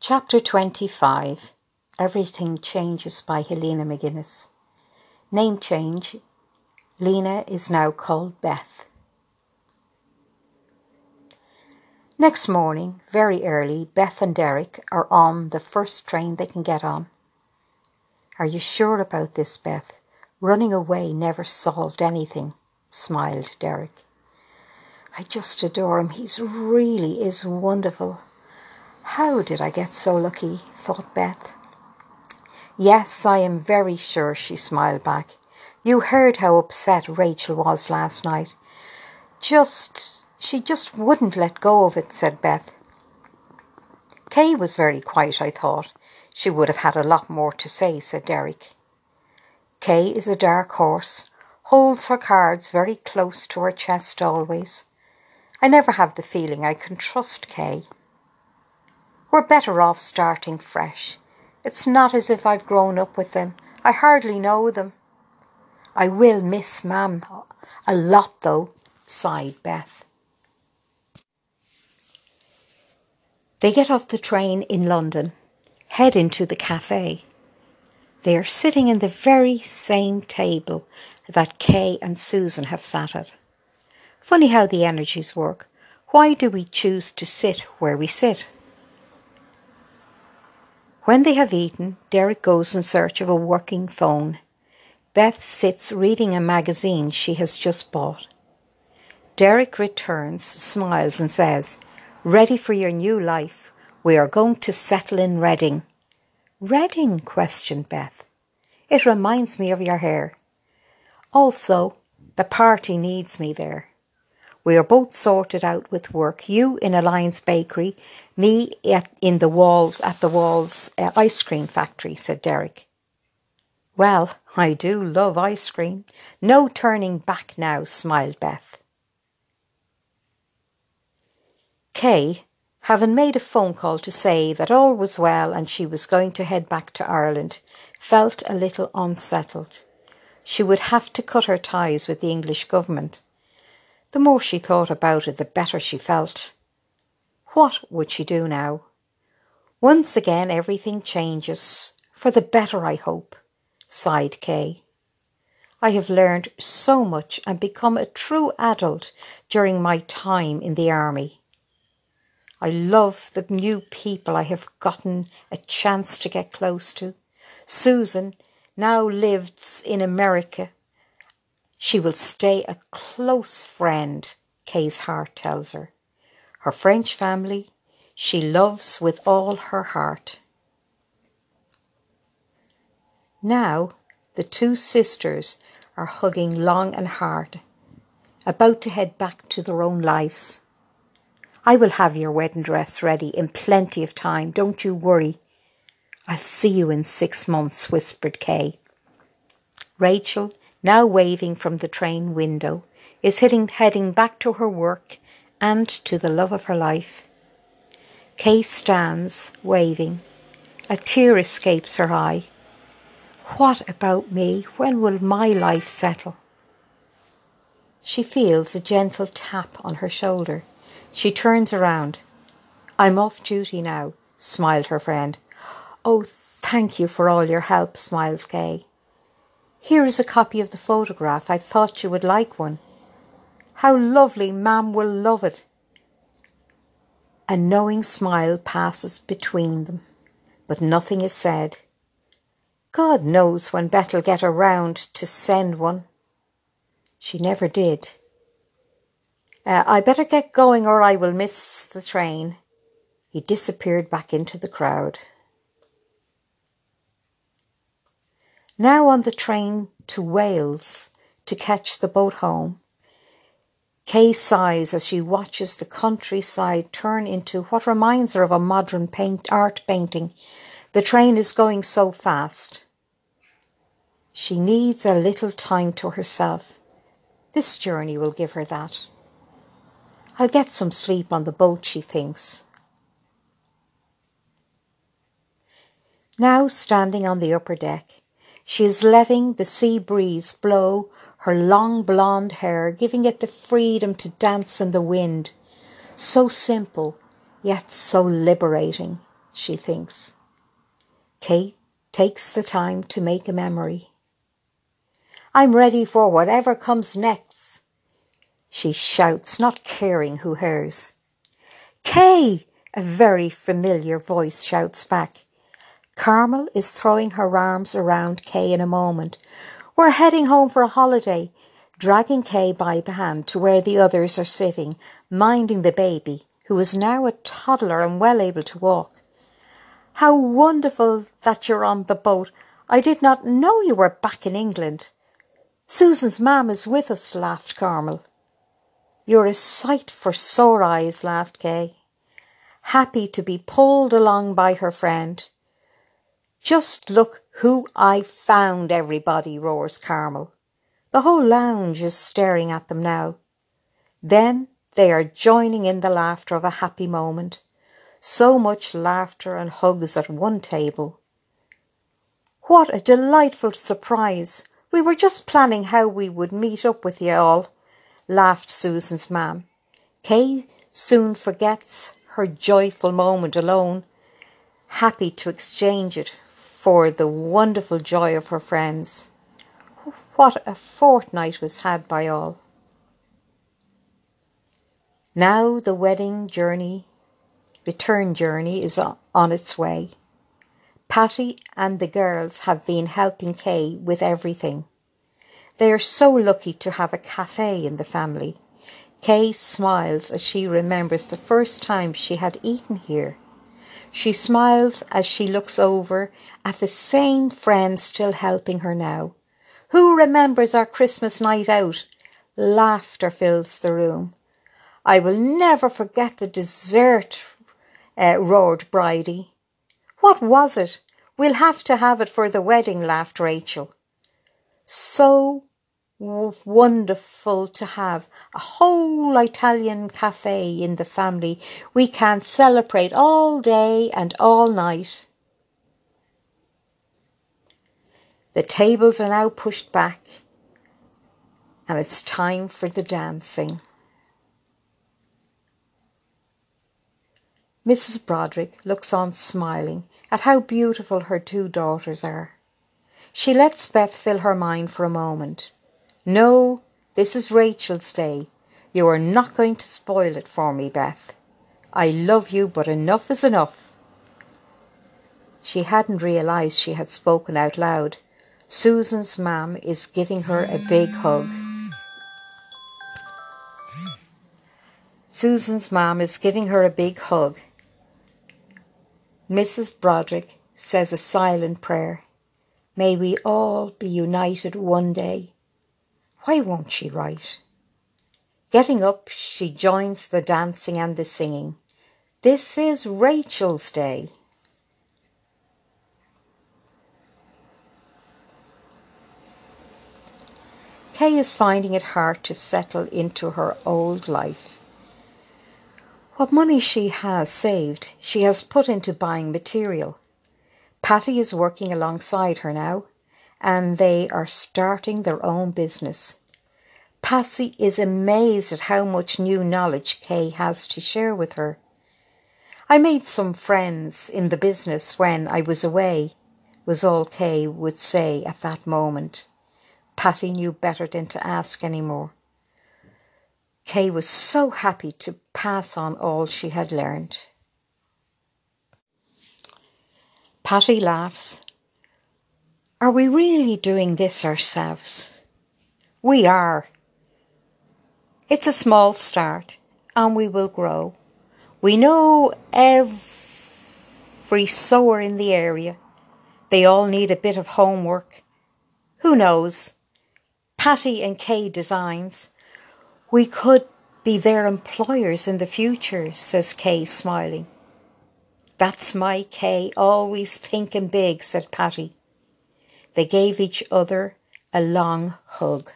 Chapter 25 Everything Changes by Helena McGuinness. Name change Lena is now called Beth. Next morning, very early, Beth and Derek are on the first train they can get on. Are you sure about this, Beth? Running away never solved anything, smiled Derek. I just adore him. He's really is wonderful. How did I get so lucky? thought Beth. Yes, I am very sure, she smiled back. You heard how upset Rachel was last night. Just, she just wouldn't let go of it, said Beth. Kay was very quiet, I thought. She would have had a lot more to say, said Derek. Kay is a dark horse, holds her cards very close to her chest always. I never have the feeling I can trust Kay. We're better off starting fresh. It's not as if I've grown up with them. I hardly know them. I will miss Mam a lot, though, sighed Beth. They get off the train in London, head into the cafe. They are sitting in the very same table that Kay and Susan have sat at. Funny how the energies work. Why do we choose to sit where we sit? When they have eaten, Derek goes in search of a working phone. Beth sits reading a magazine she has just bought. Derek returns, smiles, and says, Ready for your new life. We are going to settle in Reading. Reading? questioned Beth. It reminds me of your hair. Also, the party needs me there. We are both sorted out with work. You in Alliance Bakery, me at, in the Wall's at the Wall's uh, ice cream factory, said Derek. Well, I do love ice cream. No turning back now, smiled Beth. Kay, having made a phone call to say that all was well and she was going to head back to Ireland, felt a little unsettled. She would have to cut her ties with the English government. The more she thought about it, the better she felt. What would she do now? Once again, everything changes. For the better, I hope, sighed Kay. I have learned so much and become a true adult during my time in the army. I love the new people I have gotten a chance to get close to. Susan now lives in America she will stay a close friend, Kay's heart tells her. Her French family she loves with all her heart. Now the two sisters are hugging long and hard, about to head back to their own lives. I will have your wedding dress ready in plenty of time, don't you worry. I'll see you in six months, whispered Kay. Rachel now waving from the train window, is heading, heading back to her work and to the love of her life. Kay stands, waving. A tear escapes her eye. What about me? When will my life settle? She feels a gentle tap on her shoulder. She turns around. I'm off duty now, smiled her friend. Oh, thank you for all your help, smiled Kay. Here is a copy of the photograph. I thought you would like one. How lovely, Mam will love it. A knowing smile passes between them, but nothing is said. God knows when Beth'll get around to send one. She never did. Uh, I better get going or I will miss the train. He disappeared back into the crowd. Now on the train to Wales to catch the boat home. Kay sighs as she watches the countryside turn into what reminds her of a modern paint, art painting. The train is going so fast. She needs a little time to herself. This journey will give her that. I'll get some sleep on the boat, she thinks. Now standing on the upper deck, she is letting the sea breeze blow her long blonde hair, giving it the freedom to dance in the wind. So simple, yet so liberating. she thinks. Kate takes the time to make a memory. I'm ready for whatever comes next, she shouts, not caring who hears. Kay, a very familiar voice shouts back. Carmel is throwing her arms around Kay in a moment. We're heading home for a holiday, dragging Kay by the hand to where the others are sitting, minding the baby, who is now a toddler and well able to walk. How wonderful that you're on the boat. I did not know you were back in England. Susan's mam is with us, laughed Carmel. You're a sight for sore eyes, laughed Kay, happy to be pulled along by her friend. Just look who I found, everybody, roars Carmel. The whole lounge is staring at them now. Then they are joining in the laughter of a happy moment. So much laughter and hugs at one table. What a delightful surprise! We were just planning how we would meet up with you all, laughed Susan's mam. Kay soon forgets her joyful moment alone, happy to exchange it for the wonderful joy of her friends. What a fortnight was had by all. Now the wedding journey, return journey, is on its way. Patty and the girls have been helping Kay with everything. They are so lucky to have a cafe in the family. Kay smiles as she remembers the first time she had eaten here. She smiles as she looks over at the same friends still helping her now. Who remembers our Christmas night out? Laughter fills the room. I will never forget the dessert, uh, roared Bridie. What was it? We'll have to have it for the wedding, laughed Rachel. So wonderful to have a whole Italian cafe in the family. We can celebrate all day and all night. The tables are now pushed back and it's time for the dancing. Mrs. Broderick looks on smiling at how beautiful her two daughters are. She lets Beth fill her mind for a moment. No, this is Rachel's day. You are not going to spoil it for me, Beth. I love you, but enough is enough. She hadn't realized she had spoken out loud. Susan's mam is giving her a big hug. Susan's mam is giving her a big hug. Mrs. Broderick says a silent prayer. May we all be united one day. Why won't she write? Getting up, she joins the dancing and the singing. This is Rachel's day. Kay is finding it hard to settle into her old life. What money she has saved, she has put into buying material. Patty is working alongside her now, and they are starting their own business. Patsy is amazed at how much new knowledge Kay has to share with her. I made some friends in the business when I was away, was all Kay would say at that moment. Patty knew better than to ask any more. Kay was so happy to pass on all she had learned. Patty laughs. Are we really doing this ourselves? We are. It's a small start and we will grow. We know every sewer in the area. They all need a bit of homework. Who knows? Patty and Kay Designs we could be their employers in the future, says Kay, smiling. That's my Kay, always thinking big, said Patty. They gave each other a long hug.